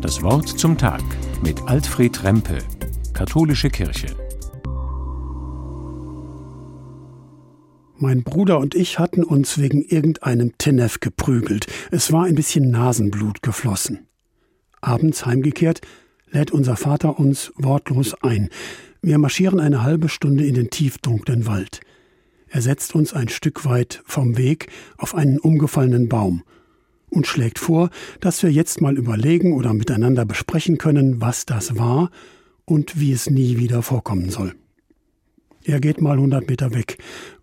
Das Wort zum Tag mit Alfred Rempe, Katholische Kirche. Mein Bruder und ich hatten uns wegen irgendeinem Tenef geprügelt. Es war ein bisschen Nasenblut geflossen. Abends heimgekehrt, lädt unser Vater uns wortlos ein. Wir marschieren eine halbe Stunde in den tiefdunklen Wald. Er setzt uns ein Stück weit vom Weg auf einen umgefallenen Baum und schlägt vor, dass wir jetzt mal überlegen oder miteinander besprechen können, was das war und wie es nie wieder vorkommen soll. Er geht mal 100 Meter weg,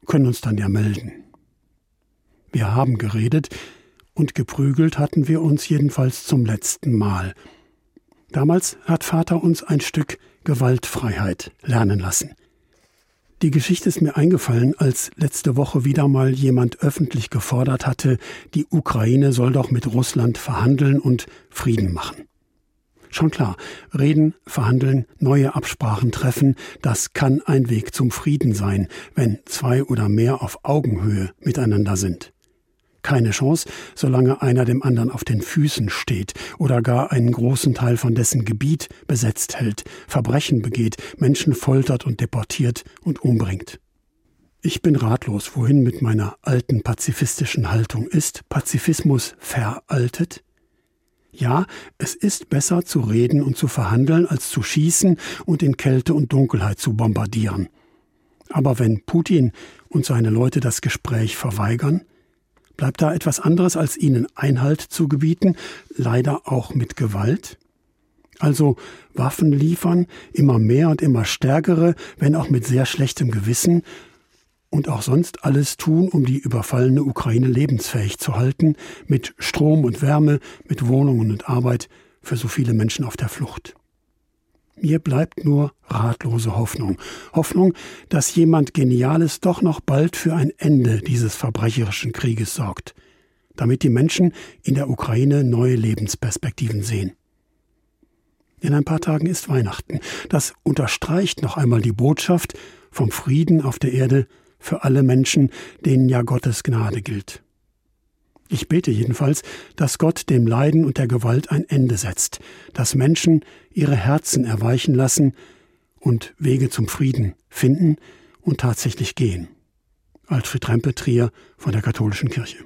können uns dann ja melden. Wir haben geredet und geprügelt hatten wir uns jedenfalls zum letzten Mal. Damals hat Vater uns ein Stück Gewaltfreiheit lernen lassen. Die Geschichte ist mir eingefallen, als letzte Woche wieder mal jemand öffentlich gefordert hatte, die Ukraine soll doch mit Russland verhandeln und Frieden machen. Schon klar, reden, verhandeln, neue Absprachen treffen, das kann ein Weg zum Frieden sein, wenn zwei oder mehr auf Augenhöhe miteinander sind keine Chance, solange einer dem anderen auf den Füßen steht oder gar einen großen Teil von dessen Gebiet besetzt hält, Verbrechen begeht, Menschen foltert und deportiert und umbringt. Ich bin ratlos, wohin mit meiner alten pazifistischen Haltung ist Pazifismus veraltet? Ja, es ist besser zu reden und zu verhandeln, als zu schießen und in Kälte und Dunkelheit zu bombardieren. Aber wenn Putin und seine Leute das Gespräch verweigern, Bleibt da etwas anderes, als ihnen Einhalt zu gebieten, leider auch mit Gewalt? Also Waffen liefern, immer mehr und immer stärkere, wenn auch mit sehr schlechtem Gewissen, und auch sonst alles tun, um die überfallene Ukraine lebensfähig zu halten, mit Strom und Wärme, mit Wohnungen und Arbeit für so viele Menschen auf der Flucht. Mir bleibt nur ratlose Hoffnung. Hoffnung, dass jemand Geniales doch noch bald für ein Ende dieses verbrecherischen Krieges sorgt, damit die Menschen in der Ukraine neue Lebensperspektiven sehen. In ein paar Tagen ist Weihnachten. Das unterstreicht noch einmal die Botschaft vom Frieden auf der Erde für alle Menschen, denen ja Gottes Gnade gilt. Ich bete jedenfalls, dass Gott dem Leiden und der Gewalt ein Ende setzt, dass Menschen ihre Herzen erweichen lassen und Wege zum Frieden finden und tatsächlich gehen. Alfred Rempe Trier von der Katholischen Kirche.